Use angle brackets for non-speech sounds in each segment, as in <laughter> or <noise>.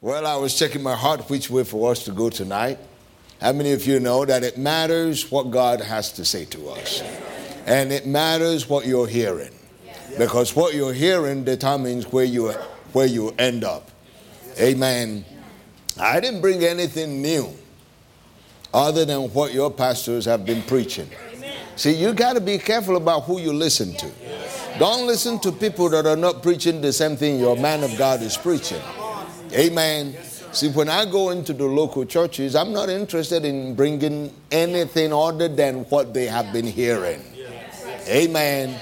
Well, I was checking my heart which way for us to go tonight. How many of you know that it matters what God has to say to us? And it matters what you're hearing. Because what you're hearing determines where you, where you end up. Amen. I didn't bring anything new other than what your pastors have been preaching. See, you got to be careful about who you listen to. Don't listen to people that are not preaching the same thing your man of God is preaching. Amen. See, when I go into the local churches, I'm not interested in bringing anything other than what they have been hearing. Amen.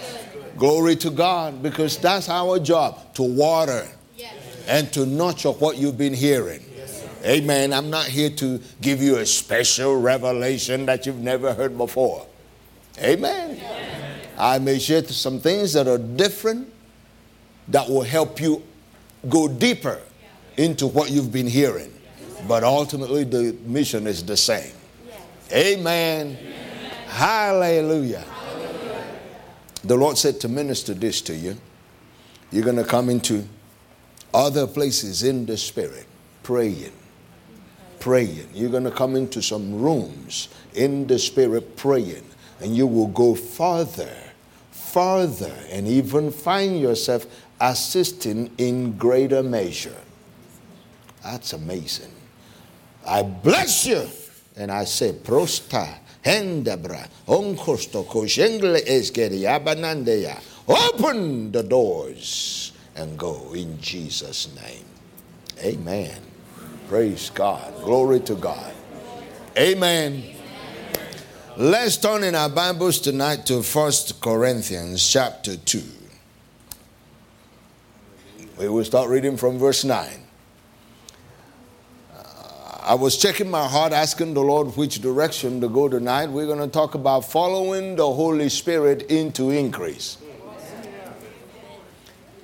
Glory to God, because that's our job to water and to nurture what you've been hearing. Amen. I'm not here to give you a special revelation that you've never heard before. Amen. I may share some things that are different that will help you go deeper into what you've been hearing. But ultimately, the mission is the same. Amen. Hallelujah. The Lord said to minister this to you. You're going to come into other places in the Spirit, praying. Praying. You're going to come into some rooms in the Spirit, praying. And you will go farther, farther, and even find yourself assisting in greater measure. That's amazing. I bless you. And I say, Prosta, Hendebra, Onkosto, Koshengle Esgeriabanandeya. Open the doors and go in Jesus' name. Amen. Praise God. Glory to God. Amen. Let's turn in our Bibles tonight to First Corinthians chapter 2. We will start reading from verse 9. I was checking my heart, asking the Lord which direction to go tonight. We're going to talk about following the Holy Spirit into increase.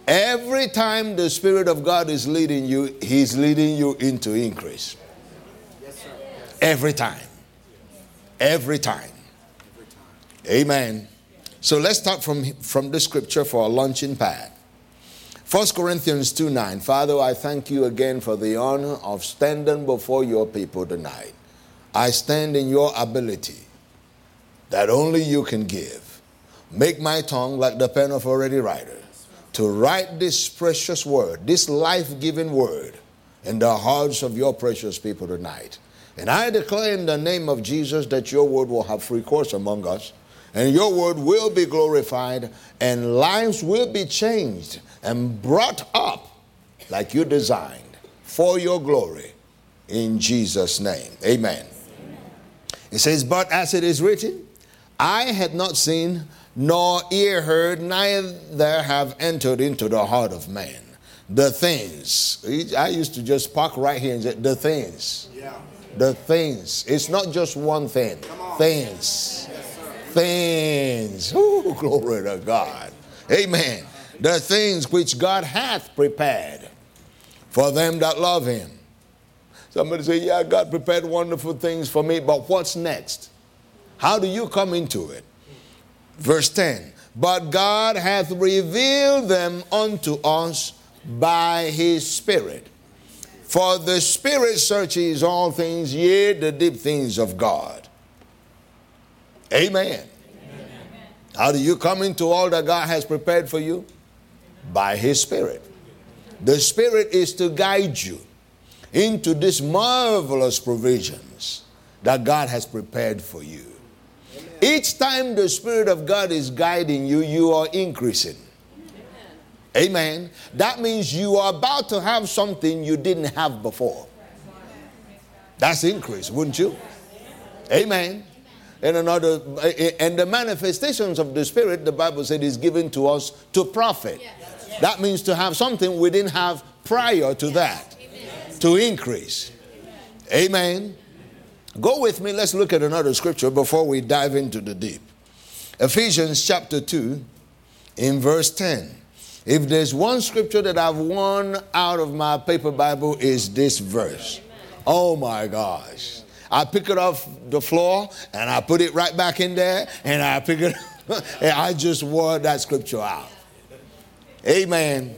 Every time the Spirit of God is leading you, He's leading you into increase. Every time. Every time. Amen. So let's start from, from the scripture for a launching pad. 1 Corinthians 2 9. Father, I thank you again for the honor of standing before your people tonight. I stand in your ability that only you can give. Make my tongue like the pen of a ready writer to write this precious word, this life giving word, in the hearts of your precious people tonight. And I declare in the name of Jesus that your word will have free course among us, and your word will be glorified, and lives will be changed and brought up like you designed for your glory in Jesus' name. Amen. It says, But as it is written, I had not seen, nor ear heard, neither have entered into the heart of man the things. I used to just park right here and say, The things. Yeah. The things. It's not just one thing. Things. Yes, things. Ooh, glory to God. Amen the things which God hath prepared for them that love him. Somebody say, Yeah, God prepared wonderful things for me, but what's next? How do you come into it? Verse 10 But God hath revealed them unto us by his Spirit. For the Spirit searches all things, yea, the deep things of God. Amen. Amen. How do you come into all that God has prepared for you? By His Spirit. The Spirit is to guide you into these marvelous provisions that God has prepared for you. Each time the Spirit of God is guiding you, you are increasing. Amen. Amen. That means you are about to have something you didn't have before. That's increase, wouldn't you? Amen. And another, and the manifestations of the Spirit, the Bible said, is given to us to profit. Yes. That means to have something we didn't have prior to that, to increase. Amen. Go with me, let's look at another scripture before we dive into the deep. Ephesians chapter 2, in verse 10. If there's one scripture that I've won out of my paper Bible, is this verse. Oh my gosh. I pick it off the floor and I put it right back in there and I pick it <laughs> and I just wore that scripture out. Amen.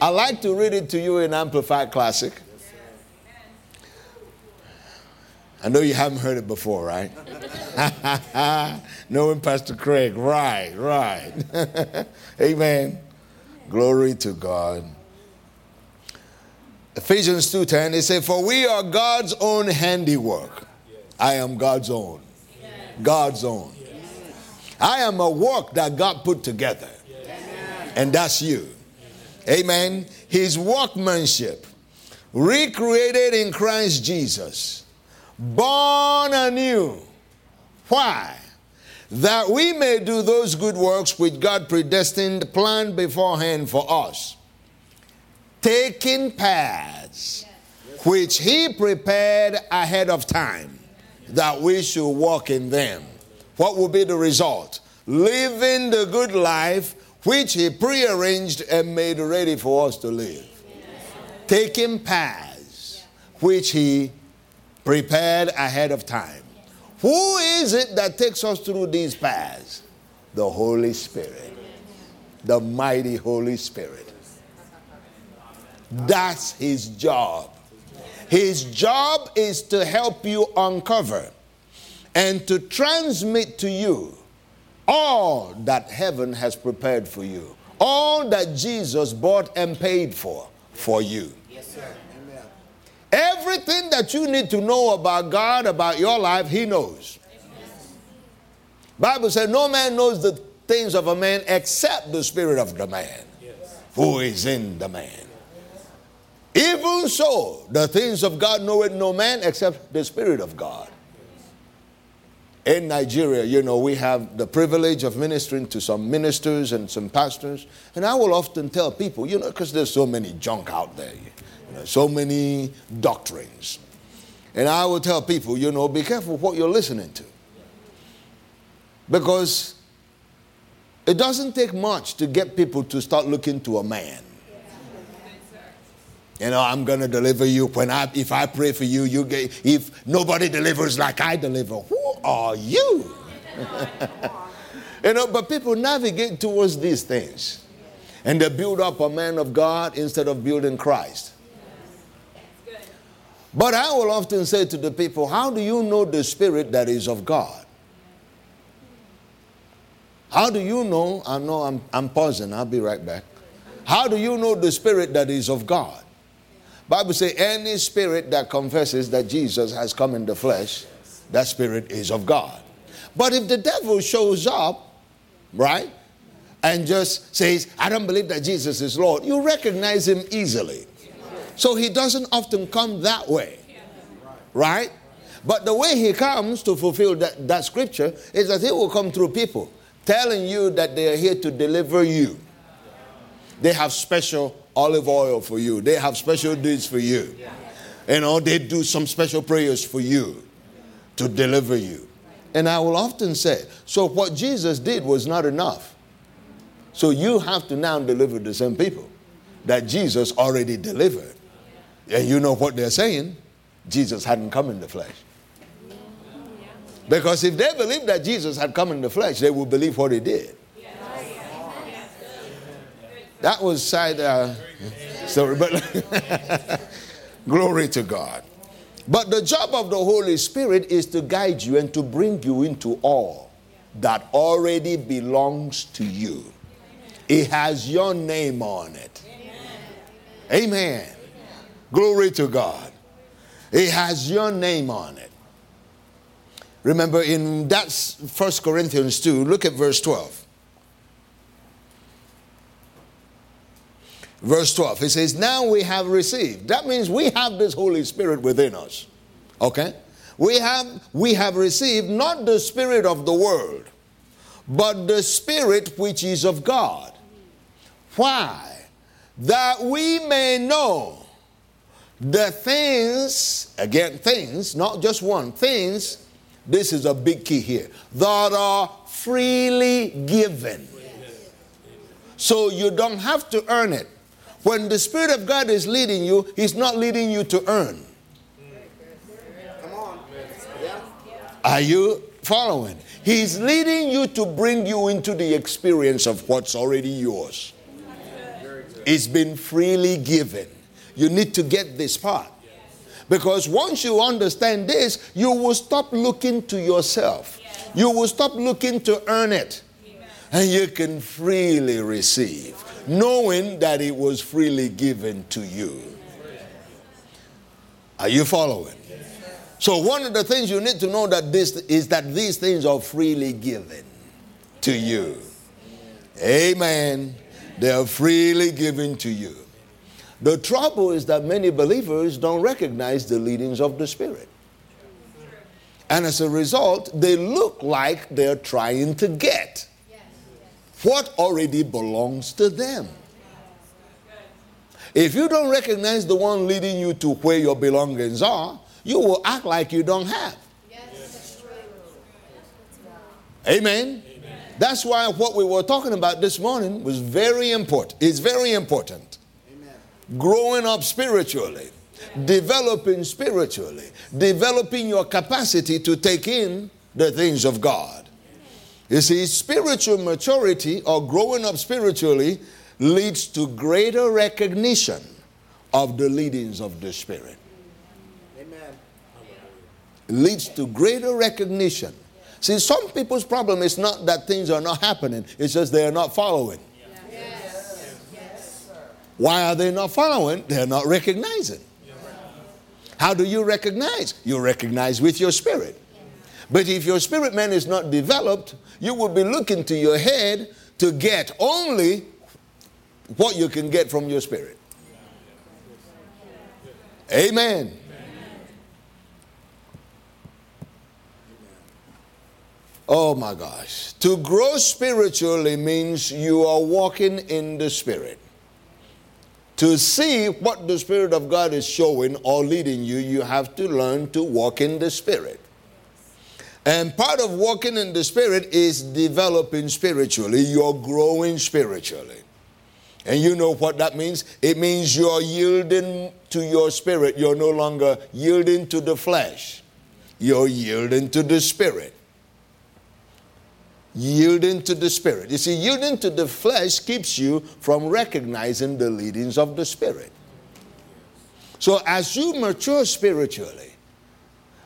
I like to read it to you in Amplified Classic. I know you haven't heard it before, right? <laughs> Knowing Pastor Craig, right, right. <laughs> Amen. Glory to God. Ephesians 2:10 they say for we are God's own handiwork. I am God's own. God's own. I am a work that God put together. And that's you. Amen. His workmanship recreated in Christ Jesus, born anew. Why? That we may do those good works which God predestined, planned beforehand for us taking paths which he prepared ahead of time that we should walk in them. What will be the result? Living the good life which he prearranged and made ready for us to live. Taking paths which he prepared ahead of time. Who is it that takes us through these paths? The Holy Spirit. The mighty Holy Spirit. That's his job. His job is to help you uncover and to transmit to you all that heaven has prepared for you, all that Jesus bought and paid for for you. Yes, sir. Amen. Everything that you need to know about God, about your life, He knows. Bible says no man knows the things of a man except the spirit of the man yes. who is in the man. Even so, the things of God knoweth no man except the Spirit of God. In Nigeria, you know, we have the privilege of ministering to some ministers and some pastors. And I will often tell people, you know, because there's so many junk out there, you know, so many doctrines. And I will tell people, you know, be careful what you're listening to. Because it doesn't take much to get people to start looking to a man. You know, I'm going to deliver you. When I, if I pray for you, you get, if nobody delivers like I deliver, are you? <laughs> you know, but people navigate towards these things. And they build up a man of God instead of building Christ. But I will often say to the people, How do you know the spirit that is of God? How do you know? I know I'm, I'm pausing, I'll be right back. How do you know the spirit that is of God? Bible say any spirit that confesses that Jesus has come in the flesh, that spirit is of God. But if the devil shows up, right, and just says, I don't believe that Jesus is Lord, you recognize him easily. So he doesn't often come that way, right? But the way he comes to fulfill that, that scripture is that he will come through people telling you that they are here to deliver you. They have special olive oil for you. They have special deeds for you. You know, they do some special prayers for you to deliver you. And I will often say, so what Jesus did was not enough. So you have to now deliver the same people that Jesus already delivered. And you know what they're saying? Jesus hadn't come in the flesh. Because if they believed that Jesus had come in the flesh, they would believe what he did. That was side uh, <laughs> story, but <laughs> glory to God. But the job of the Holy Spirit is to guide you and to bring you into all that already belongs to you. It has your name on it. Amen. Amen. Glory to God. It has your name on it. Remember in that's First Corinthians 2, look at verse 12. Verse 12, he says, Now we have received. That means we have this Holy Spirit within us. Okay? We have, we have received not the Spirit of the world, but the Spirit which is of God. Why? That we may know the things, again, things, not just one, things, this is a big key here, that are freely given. So you don't have to earn it. When the Spirit of God is leading you, He's not leading you to earn. Come on. Are you following? He's leading you to bring you into the experience of what's already yours. It's been freely given. You need to get this part. Because once you understand this, you will stop looking to yourself. You will stop looking to earn it. And you can freely receive, knowing that it was freely given to you. Are you following? So one of the things you need to know that this is that these things are freely given to you. Amen. They are freely given to you. The trouble is that many believers don't recognize the leadings of the Spirit. And as a result, they look like they're trying to get what already belongs to them. If you don't recognize the one leading you to where your belongings are, you will act like you don't have. Amen. Amen. That's why what we were talking about this morning was very important. It's very important. Amen. Growing up spiritually, developing spiritually, developing your capacity to take in the things of God. You see, spiritual maturity or growing up spiritually leads to greater recognition of the leadings of the Spirit. Amen. leads to greater recognition. See, some people's problem is not that things are not happening, it's just they are not following. Yes. Yes. Why are they not following? They're not recognizing. How do you recognize? You recognize with your spirit. But if your spirit man is not developed, you will be looking to your head to get only what you can get from your spirit. Amen. Oh my gosh. To grow spiritually means you are walking in the Spirit. To see what the Spirit of God is showing or leading you, you have to learn to walk in the Spirit. And part of walking in the Spirit is developing spiritually. You're growing spiritually. And you know what that means? It means you're yielding to your spirit. You're no longer yielding to the flesh, you're yielding to the Spirit yielding to the Spirit. You see, yielding to the flesh keeps you from recognizing the leadings of the Spirit. So, as you mature spiritually,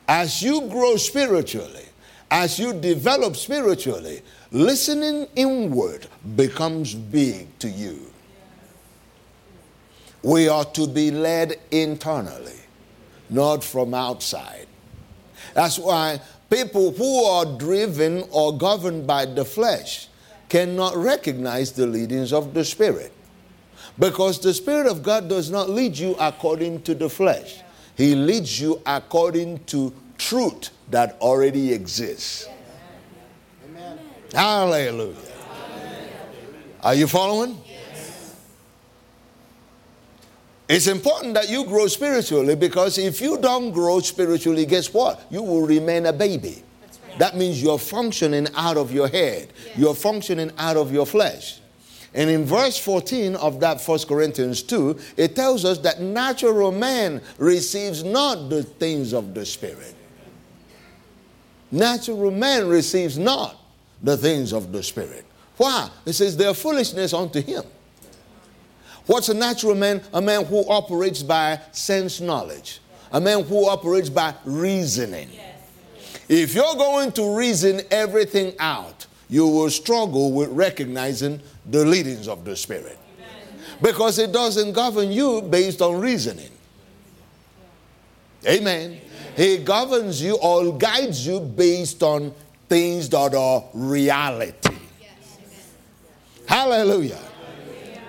as you grow spiritually, as you develop spiritually, listening inward becomes big to you. We are to be led internally, not from outside. That's why People who are driven or governed by the flesh cannot recognize the leadings of the Spirit. Because the Spirit of God does not lead you according to the flesh, He leads you according to truth that already exists. Amen. Hallelujah. Amen. Are you following? It's important that you grow spiritually because if you don't grow spiritually, guess what? You will remain a baby. Right. That means you're functioning out of your head, yes. you're functioning out of your flesh. And in verse 14 of that First Corinthians 2, it tells us that natural man receives not the things of the Spirit. Natural man receives not the things of the Spirit. Why? It says they're foolishness unto him. What's a natural man? A man who operates by sense knowledge, a man who operates by reasoning. If you're going to reason everything out, you will struggle with recognizing the leadings of the Spirit. Because it doesn't govern you based on reasoning. Amen. He governs you or guides you based on things that are reality. Hallelujah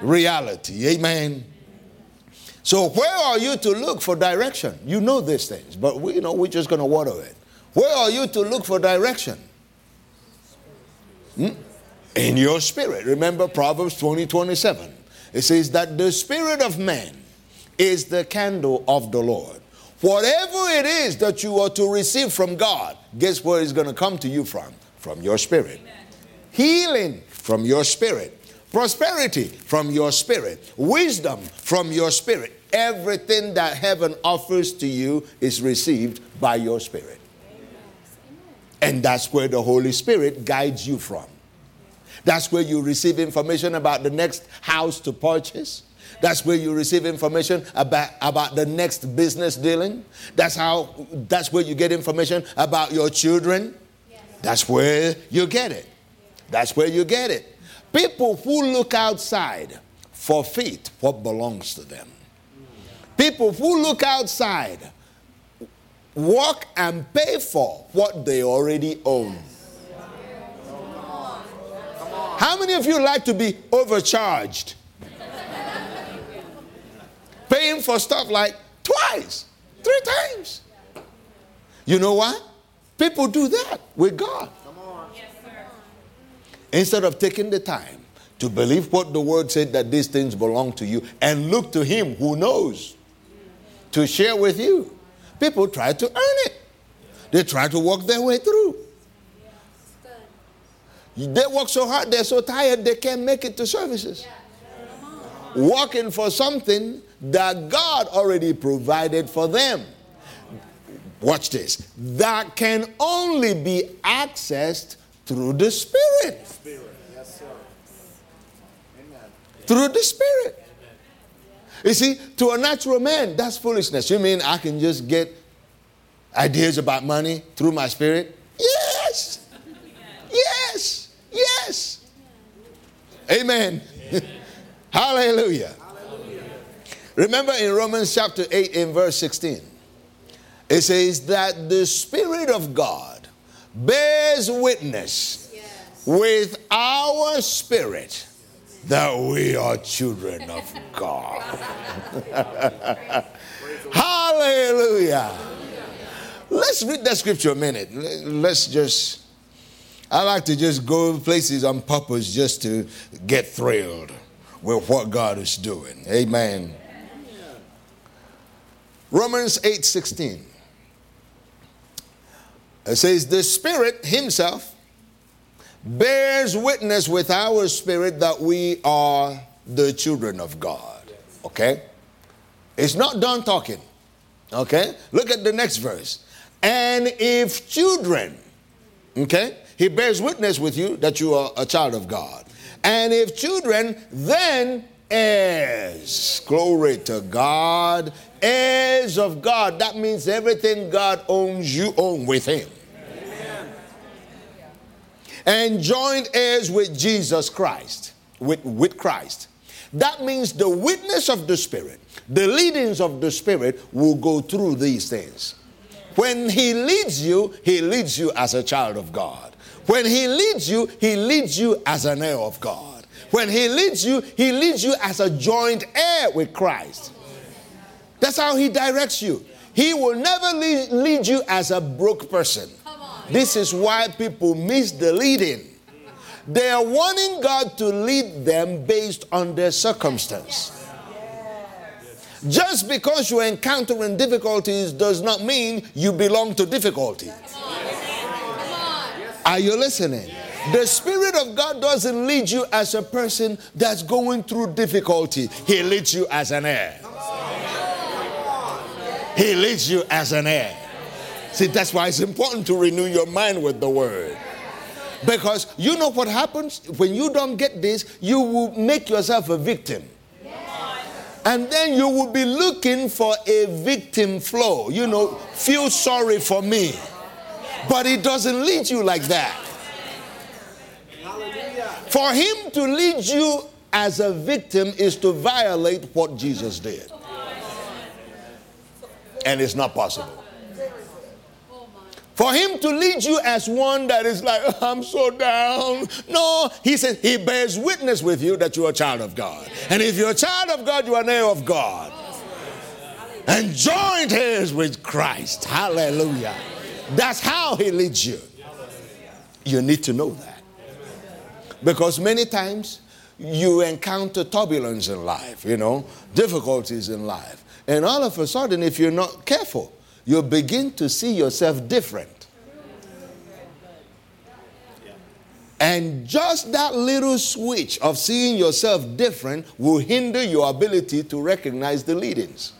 reality. Amen. So where are you to look for direction? You know these things, but we, you know we're just going to water it. Where are you to look for direction? Hmm? In your spirit. Remember Proverbs 20, 27. It says that the spirit of man is the candle of the Lord. Whatever it is that you are to receive from God, guess where it's going to come to you from? From your spirit. Amen. Healing from your spirit prosperity from your spirit, wisdom from your spirit. Everything that heaven offers to you is received by your spirit. And that's where the Holy Spirit guides you from. That's where you receive information about the next house to purchase. That's where you receive information about, about the next business dealing. That's how that's where you get information about your children. That's where you get it. That's where you get it. People who look outside forfeit what belongs to them. People who look outside work and pay for what they already own. How many of you like to be overcharged? Paying for stuff like twice, three times. You know what? People do that with God. Instead of taking the time to believe what the word said that these things belong to you and look to Him who knows to share with you. People try to earn it, they try to work their way through. They work so hard, they're so tired, they can't make it to services. Working for something that God already provided for them. Watch this. That can only be accessed through the Spirit. Spirit. Yes, sir. Amen. Through the Spirit. You see, to a natural man, that's foolishness. You mean I can just get ideas about money through my spirit? Yes. Yes. Yes. Amen. <laughs> Hallelujah. Hallelujah. Remember in Romans chapter 8 in verse 16, it says that the Spirit of God bears witness yes. with our spirit that we are children of <laughs> God. <laughs> Hallelujah. Let's read that scripture a minute. Let's just I like to just go places on purpose just to get thrilled with what God is doing. Amen. Romans 8 16. It says, The Spirit Himself bears witness with our spirit that we are the children of God. Okay? It's not done talking. Okay? Look at the next verse. And if children, okay? He bears witness with you that you are a child of God. And if children, then heirs. Glory to God. Heirs of God. That means everything God owns, you own with Him. Amen. And joint heirs with Jesus Christ. With, with Christ. That means the witness of the Spirit, the leadings of the Spirit will go through these things. When He leads you, He leads you as a child of God. When He leads you, He leads you as an heir of God. When He leads you, He leads you as a joint heir with Christ. That's how He directs you. He will never lead, you as a broke person. This is why people miss the leading. They are wanting God to lead them based on their circumstance. Just because you're encountering difficulties does not mean you belong to difficulty. Are you listening? The Spirit of God doesn't lead you as a person that's going through difficulty, He leads you as an heir. He leads you as an heir. See, that's why it's important to renew your mind with the Word. Because you know what happens when you don't get this, you will make yourself a victim. And then you will be looking for a victim flow. You know, feel sorry for me. But it doesn't lead you like that. For him to lead you as a victim is to violate what Jesus did. And it's not possible. For him to lead you as one that is like, oh, <laughs> I'm so down. No, he says he bears witness with you that you're a child of God. And if you're a child of God, you are an heir of God. And joined heirs with Christ. Hallelujah. That's how He leads you. You need to know that. Because many times you encounter turbulence in life, you know, difficulties in life. And all of a sudden, if you're not careful, you'll begin to see yourself different. And just that little switch of seeing yourself different will hinder your ability to recognize the leadings.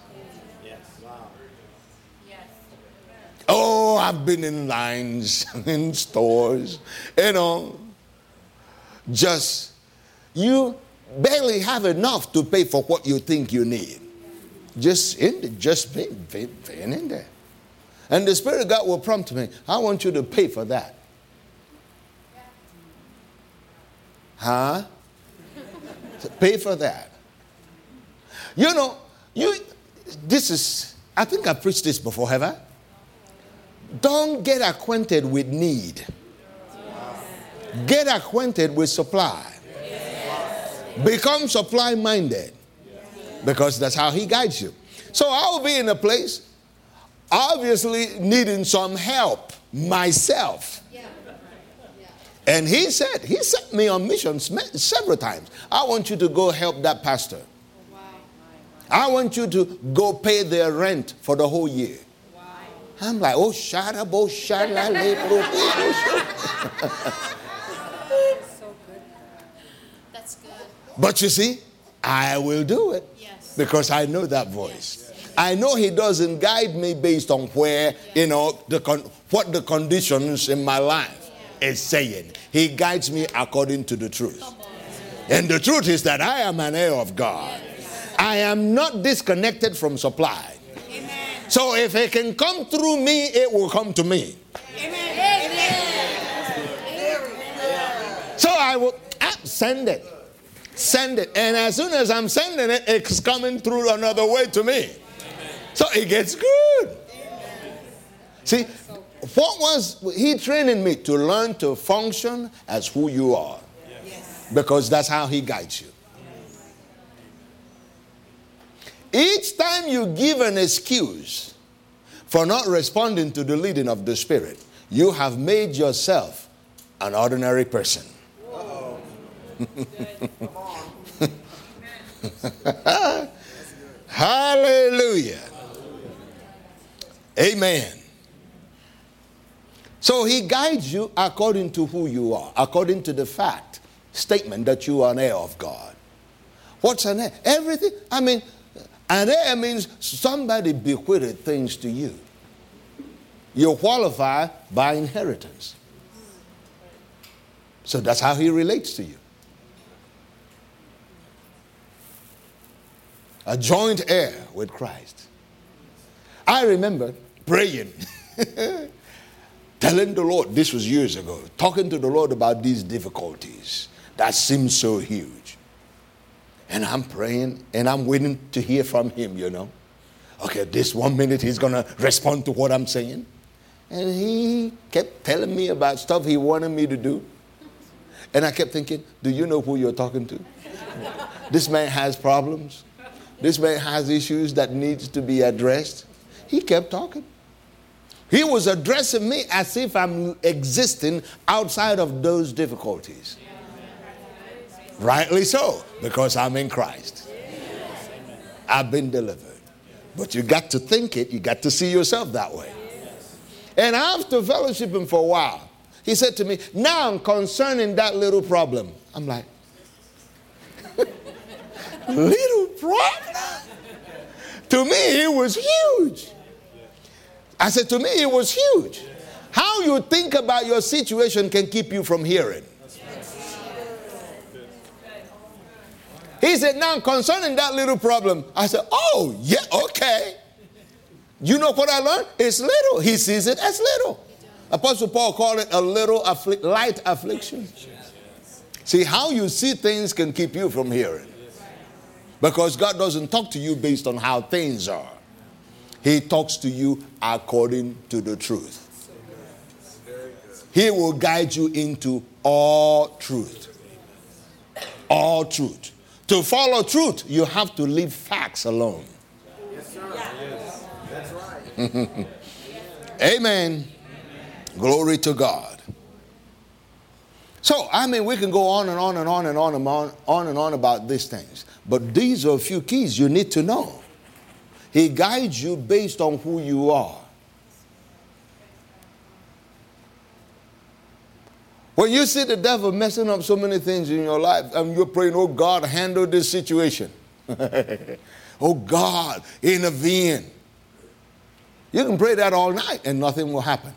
Oh, I've been in lines, <laughs> in stores, you know. Just, you, barely have enough to pay for what you think you need. Just in, the, just pay, pay, in there. And the Spirit of God will prompt me, I want you to pay for that. Huh? <laughs> pay for that. You know, you this is I think I've preached this before, have I? Don't get acquainted with need. Get acquainted with supply. Become supply minded. Because that's how he guides you. So I'll be in a place obviously needing some help myself. And he said, he sent me on missions several times. I want you to go help that pastor. I want you to go pay their rent for the whole year. I'm like, oh, shut up, oh, shut up. Oh, <laughs> That's good. But you see, I will do it yes. because I know that voice. I know he doesn't guide me based on where, you know, the con- what the conditions in my life is saying. He guides me according to the truth. And the truth is that I am an heir of God. I am not disconnected from supply. So if it can come through me, it will come to me. So I will send it. Send it. And as soon as I'm sending it, it's coming through another way to me. So it gets good. See, what was he training me to learn to function as who you are? Because that's how he guides you. Each time you give an excuse for not responding to the leading of the Spirit, you have made yourself an ordinary person. <laughs> Hallelujah. Amen. So he guides you according to who you are, according to the fact statement that you are an heir of God. What's an heir? Everything. I mean, an heir means somebody bequeathed things to you. You qualify by inheritance. So that's how he relates to you. A joint heir with Christ. I remember praying, <laughs> telling the Lord, this was years ago, talking to the Lord about these difficulties that seem so huge. And I'm praying and I'm waiting to hear from Him, you know. Okay, this one minute He's going to respond to what I'm saying. And He kept telling me about stuff He wanted me to do. And I kept thinking, do you know who you're talking to? <laughs> this man has problems. This man has issues that needs to be addressed. He kept talking. He was addressing me as if I'm existing outside of those difficulties. Rightly so, because I'm in Christ. I've been delivered. But you got to think it, you got to see yourself that way. And after fellowshipping for a while, he said to me, Now concerning that little problem. I'm like, Little problem? to me, it was huge. I said, to me, it was huge. How you think about your situation can keep you from hearing. He said, Now, concerning that little problem, I said, Oh, yeah, okay. You know what I learned? It's little. He sees it as little. Apostle Paul called it a little affli- light affliction. See, how you see things can keep you from hearing. Because God doesn't talk to you based on how things are. He talks to you according to the truth. He will guide you into all truth. All truth. To follow truth, you have to leave facts alone. Yes, sir. Yes. That's right. <laughs> Amen. Glory to God. So, I mean, we can go on and on and on and on and on, on and on about these things. But these are a few keys you need to know. He guides you based on who you are. When you see the devil messing up so many things in your life, and you're praying, oh God, handle this situation. <laughs> oh God, intervene. You can pray that all night and nothing will happen.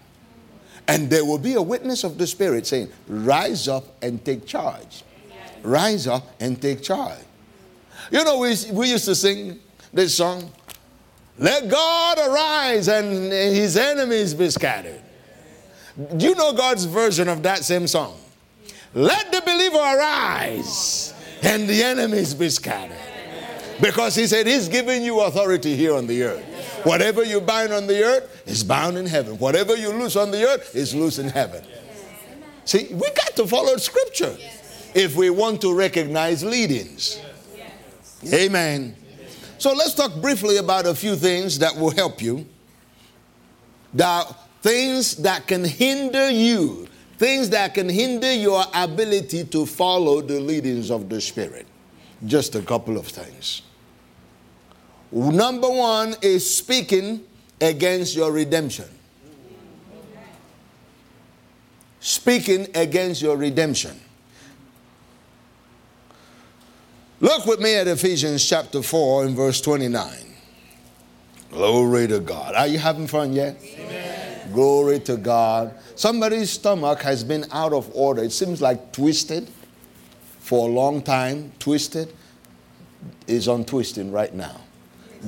And there will be a witness of the Spirit saying, rise up and take charge. Rise up and take charge. You know, we, we used to sing this song Let God arise and his enemies be scattered. Do you know God's version of that same song? Let the believer arise and the enemies be scattered. Because he said he's giving you authority here on the earth. Whatever you bind on the earth is bound in heaven. Whatever you loose on the earth is loose in heaven. See, we got to follow scripture if we want to recognize leadings. Amen. So let's talk briefly about a few things that will help you. The things that can hinder you, things that can hinder your ability to follow the leadings of the Spirit. Just a couple of things. Number one is speaking against your redemption. Speaking against your redemption. Look with me at Ephesians chapter 4 and verse 29. Glory to God. Are you having fun yet? Amen. Glory to God. Somebody's stomach has been out of order. It seems like twisted for a long time. Twisted is untwisting right now.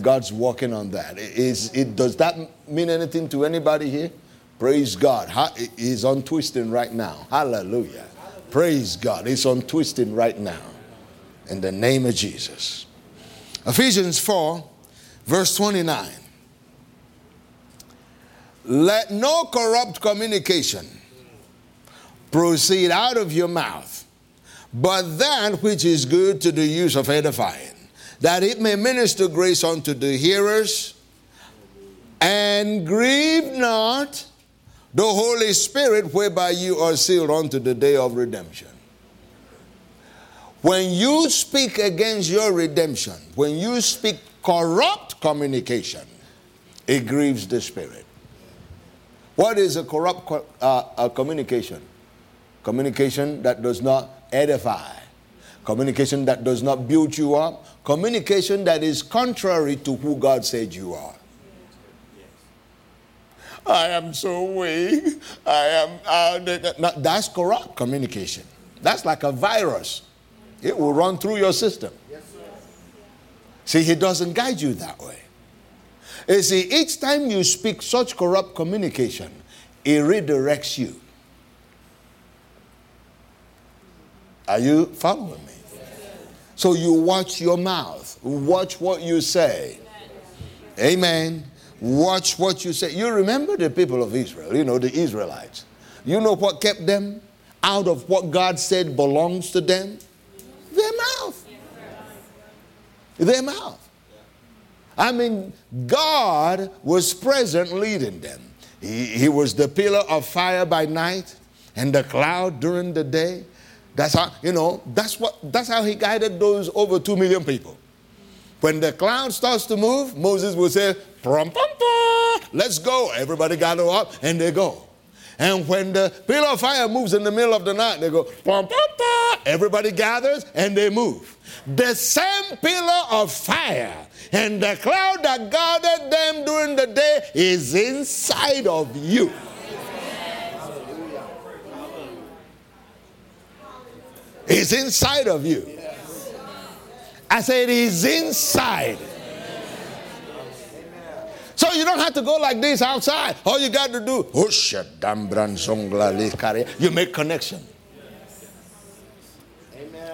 God's working on that. Is it does that mean anything to anybody here? Praise God. He's untwisting right now. Hallelujah. Praise God. It's untwisting right now. In the name of Jesus. Ephesians 4, verse 29. Let no corrupt communication proceed out of your mouth, but that which is good to the use of edifying that it may minister grace unto the hearers, and grieve not the Holy Spirit whereby you are sealed unto the day of redemption. When you speak against your redemption, when you speak corrupt communication, it grieves the Spirit. What is a corrupt uh, a communication? Communication that does not edify, communication that does not build you up, communication that is contrary to who God said you are. I am so weak. I am. Uh, that's corrupt communication. That's like a virus. It will run through your system. See, he doesn't guide you that way. You see, each time you speak such corrupt communication, it redirects you. Are you following me? So you watch your mouth, watch what you say. Amen. Watch what you say. You remember the people of Israel, you know, the Israelites. You know what kept them out of what God said belongs to them? Their mouth. Their mouth. I mean, God was present leading them. He, he was the pillar of fire by night and the cloud during the day. That's how, you know, that's what that's how he guided those over two million people. When the cloud starts to move, Moses will say, pum, pum, let's go. Everybody gather up and they go. And when the pillar of fire moves in the middle of the night, they go, pum, pum. everybody gathers and they move. The same pillar of fire and the cloud that guarded them during the day is inside of you. It's inside of you. I said, He's inside. So you don't have to go like this outside. All you got to do, you make connection.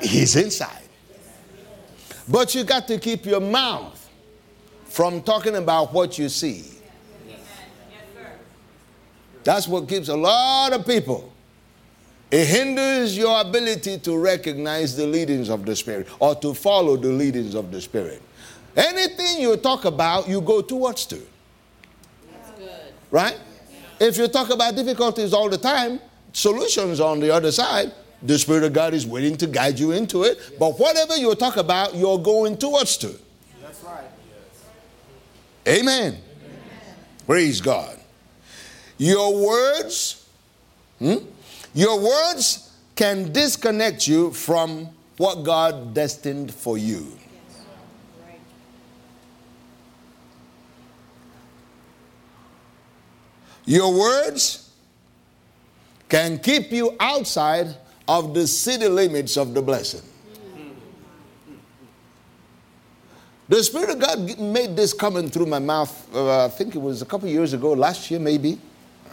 He's inside. But you got to keep your mouth from talking about what you see. That's what keeps a lot of people it hinders your ability to recognize the leadings of the Spirit or to follow the leadings of the Spirit. Anything you talk about, you go towards to. Right? If you talk about difficulties all the time, solutions on the other side, the Spirit of God is willing to guide you into it. But whatever you talk about, you're going towards to. That's right. Amen. Amen. Praise God. Your words, hmm? Your words can disconnect you from what God destined for you. Your words can keep you outside of the city limits of the blessing. The Spirit of God made this coming through my mouth, uh, I think it was a couple years ago, last year maybe,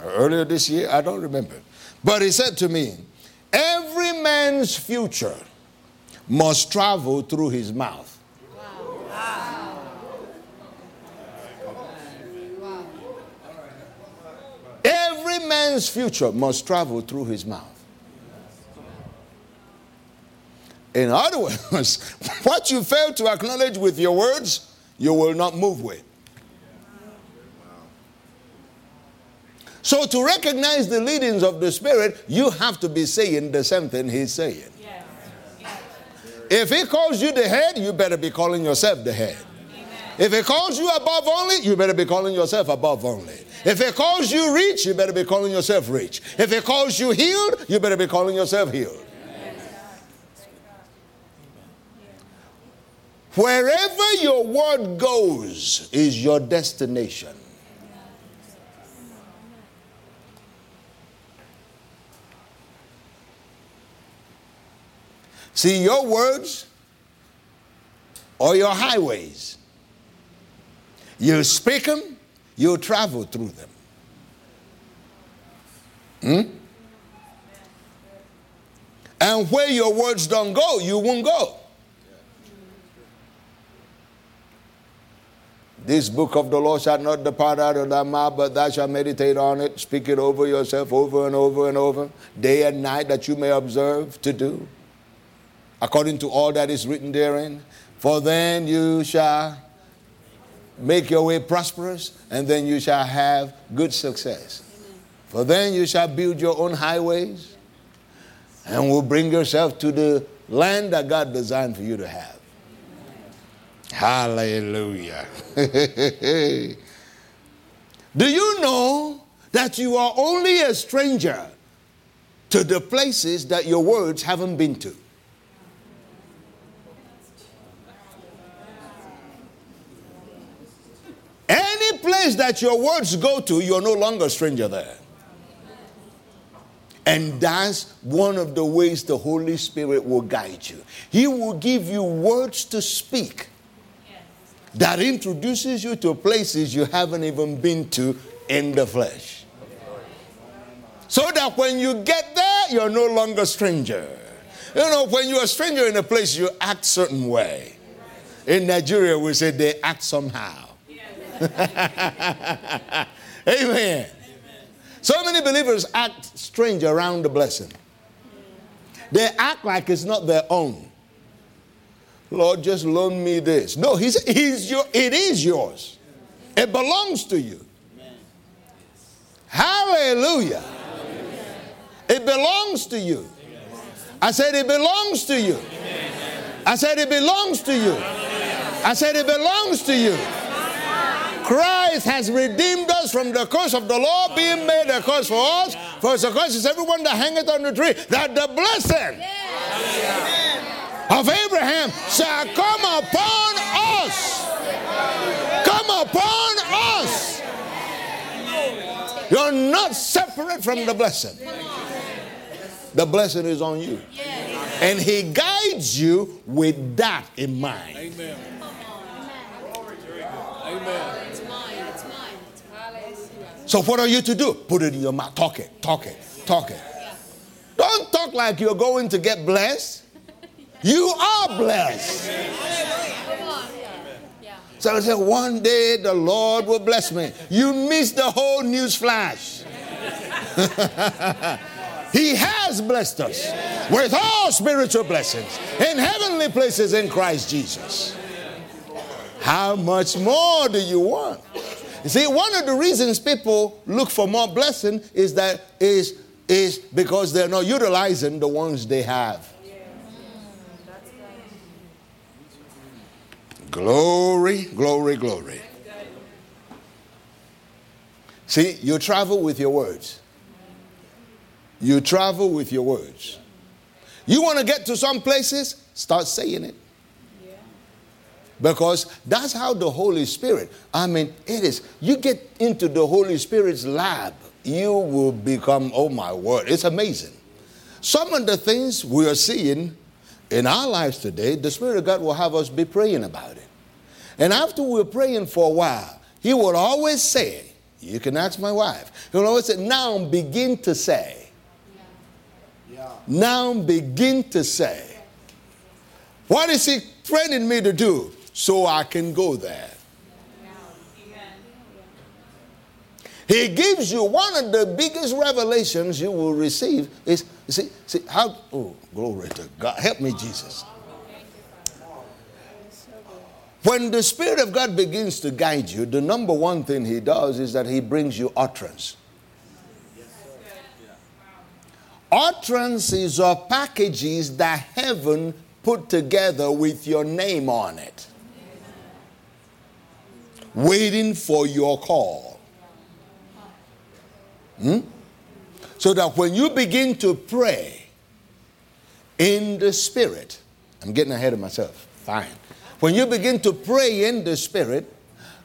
earlier this year, I don't remember. But He said to me, Every man's future must travel through his mouth. Every man's future must travel through his mouth. In other words, <laughs> what you fail to acknowledge with your words, you will not move with. So, to recognize the leadings of the Spirit, you have to be saying the same thing He's saying. Yes. Yes. If He calls you the head, you better be calling yourself the head. Amen. If He calls you above only, you better be calling yourself above only. If He calls you rich, you better be calling yourself rich. If He calls you healed, you better be calling yourself healed. Wherever your word goes is your destination. See, your words or your highways. You speak them, you travel through them. Hmm? And where your words don't go, you won't go. This book of the law shall not depart out of thy mouth, but thou shalt meditate on it, speak it over yourself over and over and over, day and night, that you may observe to do, according to all that is written therein. For then you shall make your way prosperous, and then you shall have good success. For then you shall build your own highways, and will bring yourself to the land that God designed for you to have. Hallelujah. <laughs> Do you know that you are only a stranger to the places that your words haven't been to? Any place that your words go to, you're no longer a stranger there. And that's one of the ways the Holy Spirit will guide you. He will give you words to speak that introduces you to places you haven't even been to in the flesh. So that when you get there, you're no longer a stranger. You know, when you're a stranger in a place, you act certain way. In Nigeria, we say they act somehow. <laughs> Amen. So many believers act strange around the blessing. They act like it's not their own. Lord, just loan me this. No, he's, he's your, it is yours. It belongs to you. Hallelujah. It belongs to you. I said it belongs to you. I said it belongs to you. I said it belongs to you. Christ has redeemed us from the curse of the law, being made a curse for us. For the curse is everyone that hangeth on the tree, that the blessing of Abraham shall come upon us. Come upon us. You're not separate from the blessing. The blessing is on you. And he guides you with that in mind. Amen. Amen. So what are you to do? Put it in your mouth. Talk it. Talk it. Talk it. Don't talk like you're going to get blessed. You are blessed. So I said, one day the Lord will bless me. You missed the whole news flash. <laughs> he has blessed us with all spiritual blessings in heavenly places in Christ Jesus. How much more do you want? You see, one of the reasons people look for more blessing is that is is because they're not utilizing the ones they have. Glory, glory, glory. See, you travel with your words. You travel with your words. You want to get to some places? Start saying it. Because that's how the Holy Spirit, I mean, it is. You get into the Holy Spirit's lab, you will become, oh my word, it's amazing. Some of the things we are seeing in our lives today, the Spirit of God will have us be praying about it. And after we're praying for a while, He will always say, You can ask my wife. He will always say, Now begin to say. Yeah. Now begin to say. What is He training me to do so I can go there? He gives you one of the biggest revelations you will receive is see, see how oh glory to God. Help me, Jesus. When the Spirit of God begins to guide you, the number one thing He does is that He brings you utterance. Utterances are packages that heaven put together with your name on it, waiting for your call. Hmm? So that when you begin to pray in the Spirit, I'm getting ahead of myself. Fine. When you begin to pray in the Spirit,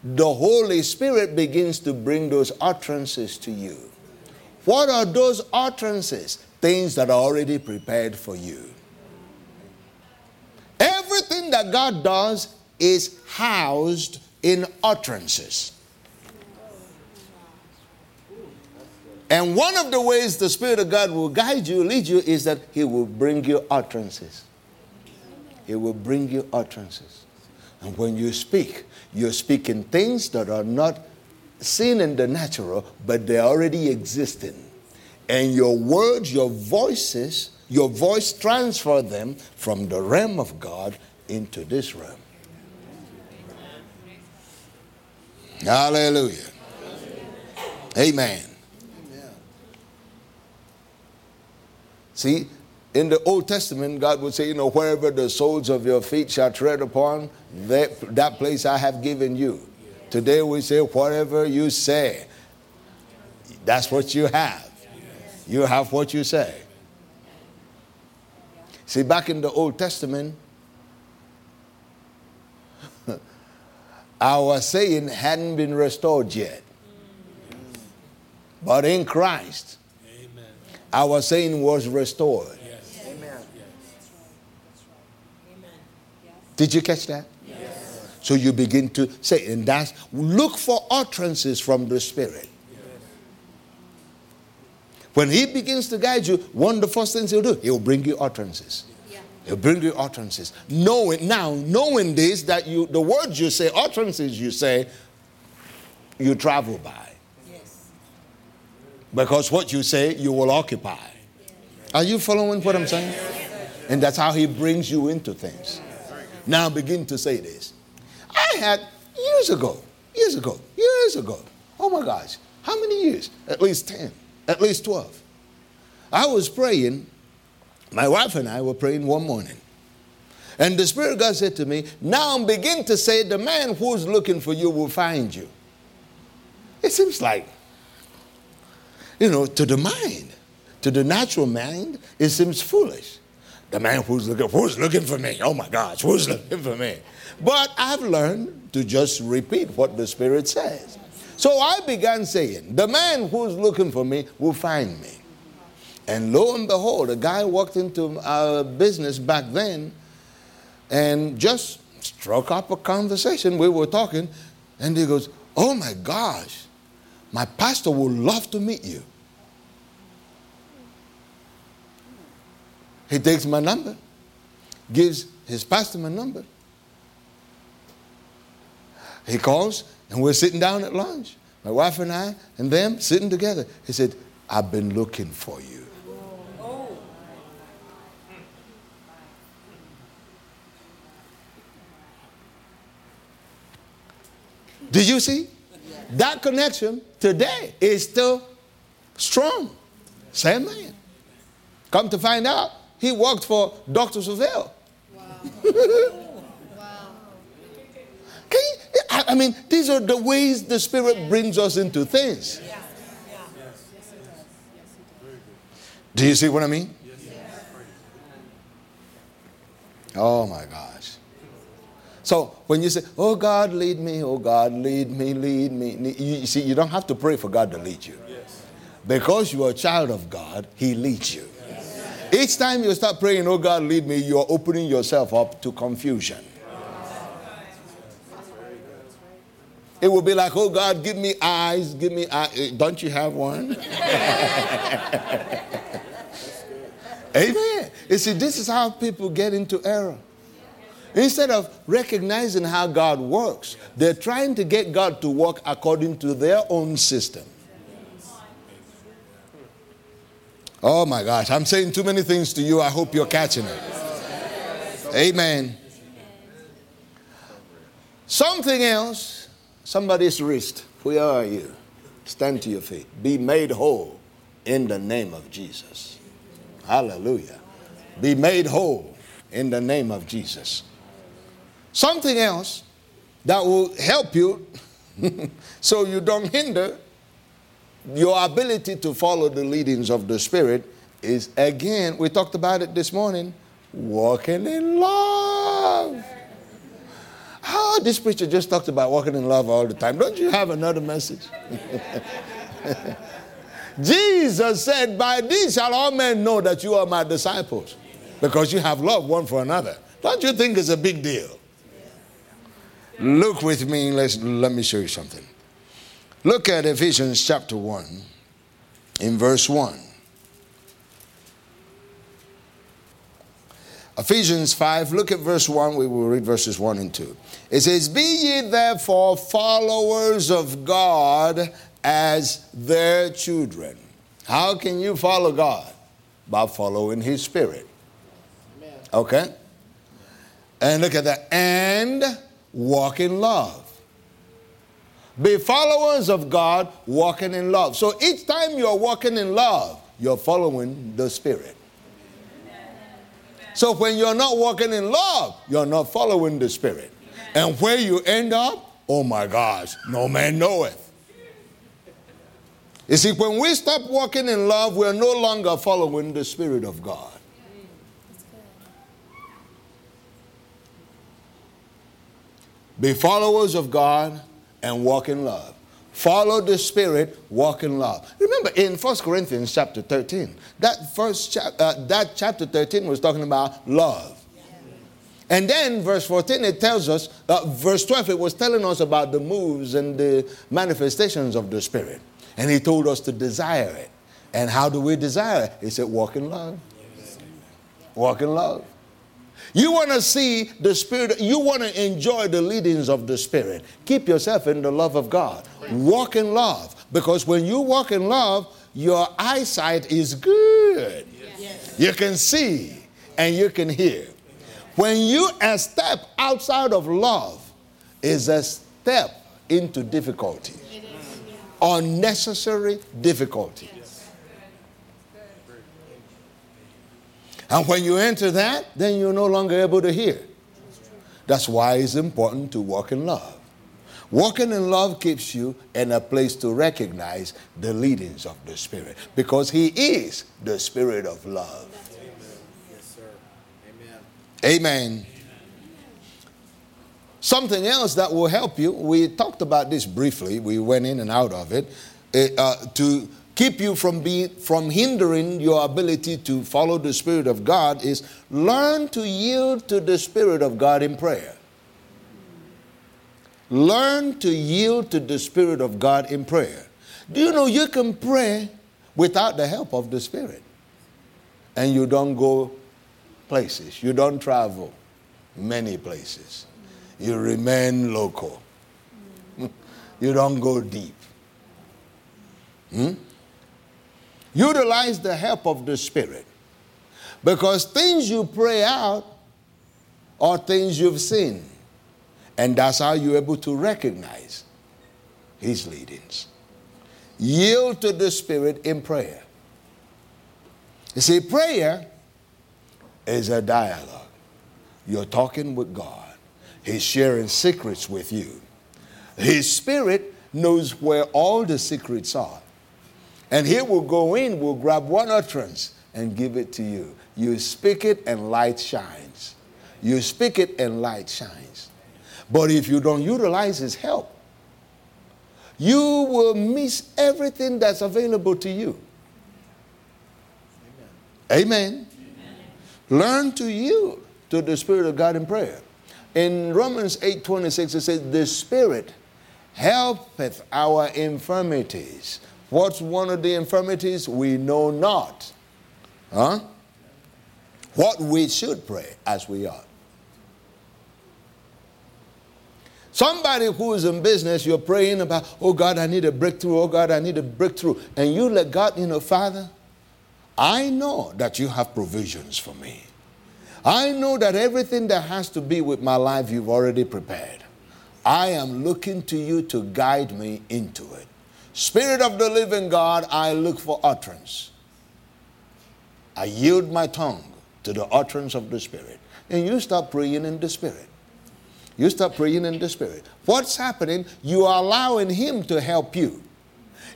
the Holy Spirit begins to bring those utterances to you. What are those utterances? Things that are already prepared for you. Everything that God does is housed in utterances. And one of the ways the Spirit of God will guide you, lead you, is that He will bring you utterances. He will bring you utterances. And when you speak, you're speaking things that are not seen in the natural, but they're already existing. And your words, your voices, your voice transfer them from the realm of God into this realm. Hallelujah. Amen. See, in the Old Testament, God would say, you know, wherever the soles of your feet shall tread upon, that, that place I have given you. Today we say, whatever you say, that's what you have. You have what you say. See, back in the Old Testament, our saying hadn't been restored yet. But in Christ, our saying was restored. Yes. Amen. Did you catch that? Yes. So you begin to say, and that's look for utterances from the Spirit. When He begins to guide you, one of the first things He'll do, He'll bring you utterances. He'll bring you utterances. Knowing now, knowing this, that you the words you say, utterances you say, you travel by. Yes. Because what you say, you will occupy. Are you following what I'm saying? And that's how he brings you into things. Now begin to say this. I had years ago, years ago, years ago. Oh my gosh, how many years? At least 10, at least 12. I was praying, my wife and I were praying one morning. And the Spirit of God said to me, Now begin to say, the man who's looking for you will find you. It seems like you know, to the mind, to the natural mind, it seems foolish. The man who's looking, who's looking for me? Oh my gosh, who's <laughs> looking for me? But I've learned to just repeat what the Spirit says. So I began saying, The man who's looking for me will find me. And lo and behold, a guy walked into our business back then and just struck up a conversation. We were talking, and he goes, Oh my gosh, my pastor would love to meet you. He takes my number, gives his pastor my number. He calls, and we're sitting down at lunch. My wife and I and them sitting together. He said, I've been looking for you. Did you see? That connection today is still strong. Same man. Come to find out, he worked for Dr. Savelle. Wow. <laughs> wow. You, I mean, these are the ways the Spirit brings us into things. Yeah. Do you see what I mean? Oh my gosh. So when you say, Oh God, lead me, oh God, lead me, lead me, you see, you don't have to pray for God to lead you. Because you are a child of God, He leads you. Each time you start praying, Oh God, lead me, you're opening yourself up to confusion. It will be like, Oh God, give me eyes, give me eyes. Eh, don't you have one? <laughs> Amen. You see, this is how people get into error. Instead of recognizing how God works, they're trying to get God to work according to their own system. Oh my gosh, I'm saying too many things to you. I hope you're catching it. Amen. Something else, somebody's wrist. Where are you? Stand to your feet. Be made whole in the name of Jesus. Hallelujah. Be made whole in the name of Jesus. Something else that will help you <laughs> so you don't hinder your ability to follow the leadings of the Spirit is again, we talked about it this morning, walking in love. Oh, this preacher just talked about walking in love all the time. Don't you have another message? <laughs> Jesus said, By this shall all men know that you are my disciples, because you have love one for another. Don't you think it's a big deal? Look with me, let's, let me show you something. Look at Ephesians chapter 1 in verse 1. Ephesians 5, look at verse 1. We will read verses 1 and 2. It says, Be ye therefore followers of God as their children. How can you follow God? By following His Spirit. Okay? And look at that. And walk in love. Be followers of God, walking in love. So each time you're walking in love, you're following the Spirit. So when you're not walking in love, you're not following the Spirit. And where you end up, oh my gosh, no man knoweth. You see, when we stop walking in love, we're no longer following the Spirit of God. Be followers of God and walk in love. Follow the Spirit, walk in love. Remember in 1 Corinthians chapter 13, that first chap- uh, that chapter 13 was talking about love. And then verse 14, it tells us, uh, verse 12, it was telling us about the moves and the manifestations of the Spirit. And he told us to desire it. And how do we desire it? He said, walk in love. Walk in love. You want to see the Spirit, you want to enjoy the leadings of the Spirit. Keep yourself in the love of God. Walk in love. Because when you walk in love, your eyesight is good. Yes. You can see and you can hear. When you a step outside of love is a step into difficulty. Unnecessary difficulty. And when you enter that, then you're no longer able to hear. That's why it's important to walk in love. Walking in love keeps you in a place to recognize the leadings of the Spirit because He is the Spirit of love. Yes, sir. Amen. Amen. Something else that will help you, we talked about this briefly, we went in and out of it, uh, to keep you from being from hindering your ability to follow the spirit of God is learn to yield to the spirit of God in prayer. Learn to yield to the spirit of God in prayer. Do you know you can pray without the help of the spirit? And you don't go places. You don't travel many places. You remain local. <laughs> you don't go deep. Hmm? Utilize the help of the Spirit. Because things you pray out are things you've seen. And that's how you're able to recognize His leadings. Yield to the Spirit in prayer. You see, prayer is a dialogue. You're talking with God, He's sharing secrets with you. His Spirit knows where all the secrets are. And he will go in, will grab one utterance and give it to you. You speak it and light shines. You speak it and light shines. But if you don't utilize his help, you will miss everything that's available to you. Amen. Amen. Learn to yield to the Spirit of God in prayer. In Romans 8 26, it says, The Spirit helpeth our infirmities. What's one of the infirmities? We know not. Huh? What we should pray as we ought. Somebody who is in business, you're praying about, oh God, I need a breakthrough, oh God, I need a breakthrough. And you let God, you know, Father, I know that you have provisions for me. I know that everything that has to be with my life, you've already prepared. I am looking to you to guide me into it. Spirit of the living God, I look for utterance. I yield my tongue to the utterance of the Spirit. And you start praying in the Spirit. You start praying in the Spirit. What's happening? You are allowing Him to help you.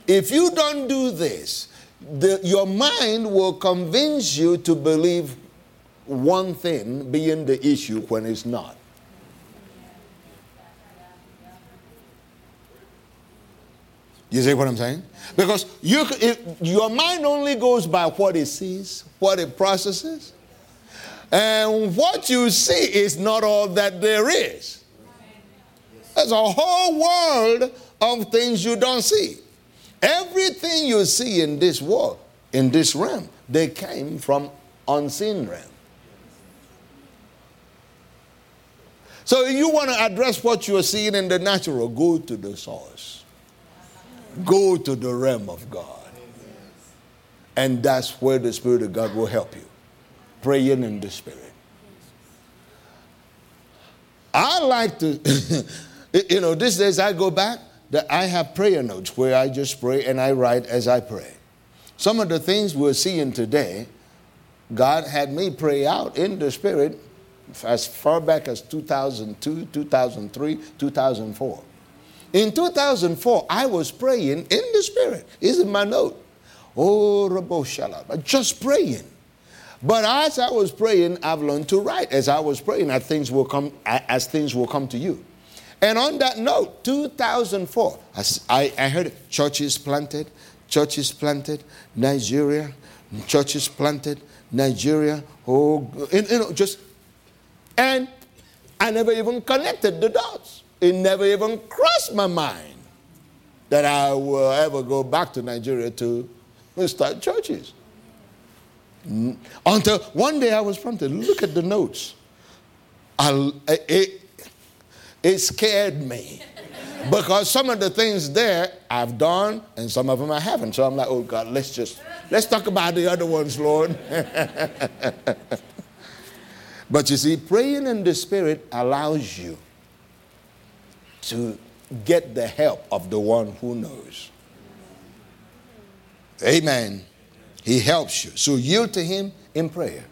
If you don't do this, the, your mind will convince you to believe one thing being the issue when it's not. You see what I'm saying? Because you, your mind only goes by what it sees, what it processes. And what you see is not all that there is. There's a whole world of things you don't see. Everything you see in this world, in this realm, they came from unseen realm. So if you want to address what you're seeing in the natural, go to the source. Go to the realm of God. And that's where the Spirit of God will help you praying in the Spirit. I like to, <laughs> you know, these days I go back, that I have prayer notes where I just pray and I write as I pray. Some of the things we're seeing today, God had me pray out in the Spirit as far back as 2002, 2003, 2004. In 2004, I was praying in the Spirit. Is in my note. Oh, Rabo Shalab. Just praying. But as I was praying, I've learned to write. As I was praying, as things will come, as things will come to you. And on that note, 2004, I, I heard churches planted, churches planted, Nigeria, churches planted, Nigeria. Oh, you know, just, and I never even connected the dots. It never even crossed my mind that I will ever go back to Nigeria to start churches. Mm. Until one day I was prompted, look at the notes. I, it, it scared me. because some of the things there I've done and some of them I haven't. So I'm like, oh God, let's just, let's talk about the other ones, Lord. <laughs> but you see, praying in the Spirit allows you to get the help of the one who knows. Amen. He helps you. So yield to Him in prayer.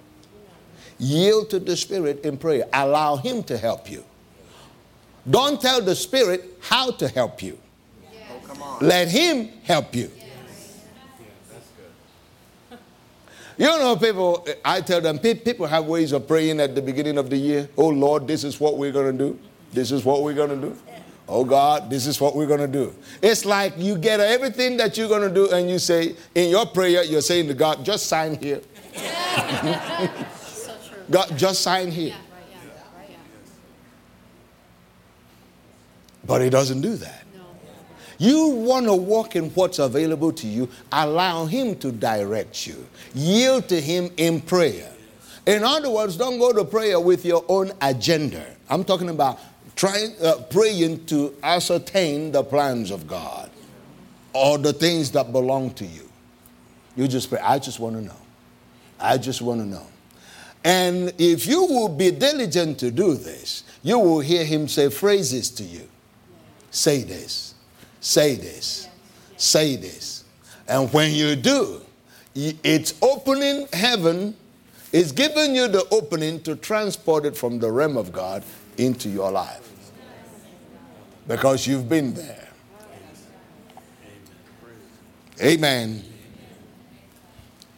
Yield to the Spirit in prayer. Allow Him to help you. Don't tell the Spirit how to help you. Let Him help you. You know, people, I tell them, people have ways of praying at the beginning of the year. Oh, Lord, this is what we're going to do. This is what we're going to do. Oh God, this is what we're going to do. It's like you get everything that you're going to do, and you say, in your prayer, you're saying to God, just sign here. <laughs> so God, just sign here. Yeah, right, yeah, right, yeah. But He doesn't do that. No. You want to walk in what's available to you, allow Him to direct you, yield to Him in prayer. In other words, don't go to prayer with your own agenda. I'm talking about trying, uh, praying to ascertain the plans of God or the things that belong to you. You just pray, I just want to know. I just want to know. And if you will be diligent to do this, you will hear him say phrases to you. Say this, say this, say this. And when you do, it's opening heaven, it's giving you the opening to transport it from the realm of God into your life because you've been there. Amen.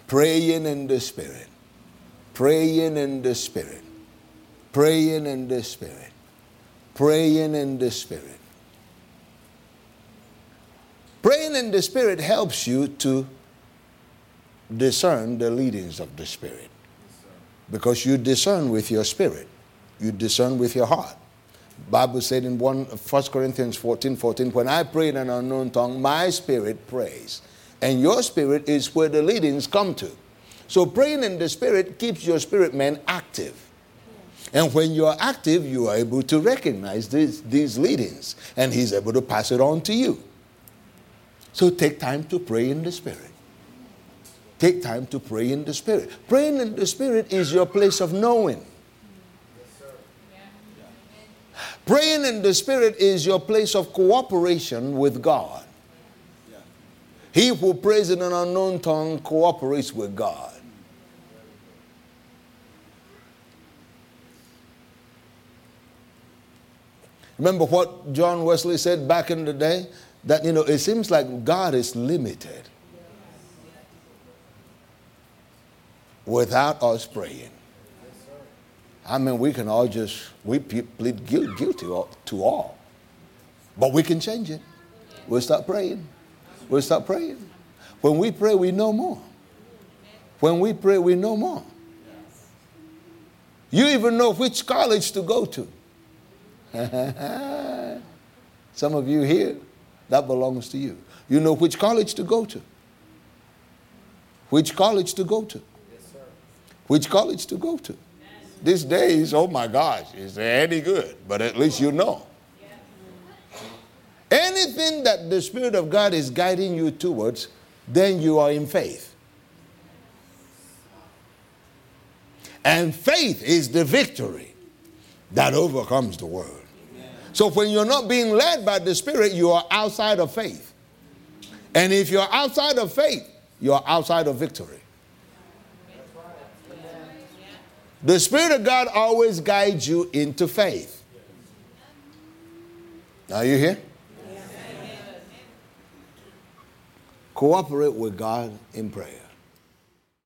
Praying in the Spirit. Praying in the Spirit. Praying in the Spirit. Praying in the Spirit. Praying in the Spirit helps you to discern the leadings of the Spirit. Because you discern with your spirit, you discern with your heart. Bible said in 1, 1 Corinthians 14 14, when I pray in an unknown tongue, my spirit prays. And your spirit is where the leadings come to. So praying in the spirit keeps your spirit man active. And when you are active, you are able to recognize these, these leadings, and he's able to pass it on to you. So take time to pray in the spirit. Take time to pray in the spirit. Praying in the spirit is your place of knowing. Praying in the Spirit is your place of cooperation with God. He who prays in an unknown tongue cooperates with God. Remember what John Wesley said back in the day? That, you know, it seems like God is limited without us praying. I mean, we can all just, we plead guilty to all. But we can change it. We'll start praying. We'll start praying. When we pray, we know more. When we pray, we know more. You even know which college to go to. <laughs> Some of you here, that belongs to you. You know which college to go to. Which college to go to. Which college to go to. These days, oh my gosh, is any good? But at least you know. Anything that the Spirit of God is guiding you towards, then you are in faith. And faith is the victory that overcomes the world. So when you're not being led by the Spirit, you are outside of faith. And if you're outside of faith, you're outside of victory. The Spirit of God always guides you into faith. Are you here? Cooperate with God in prayer.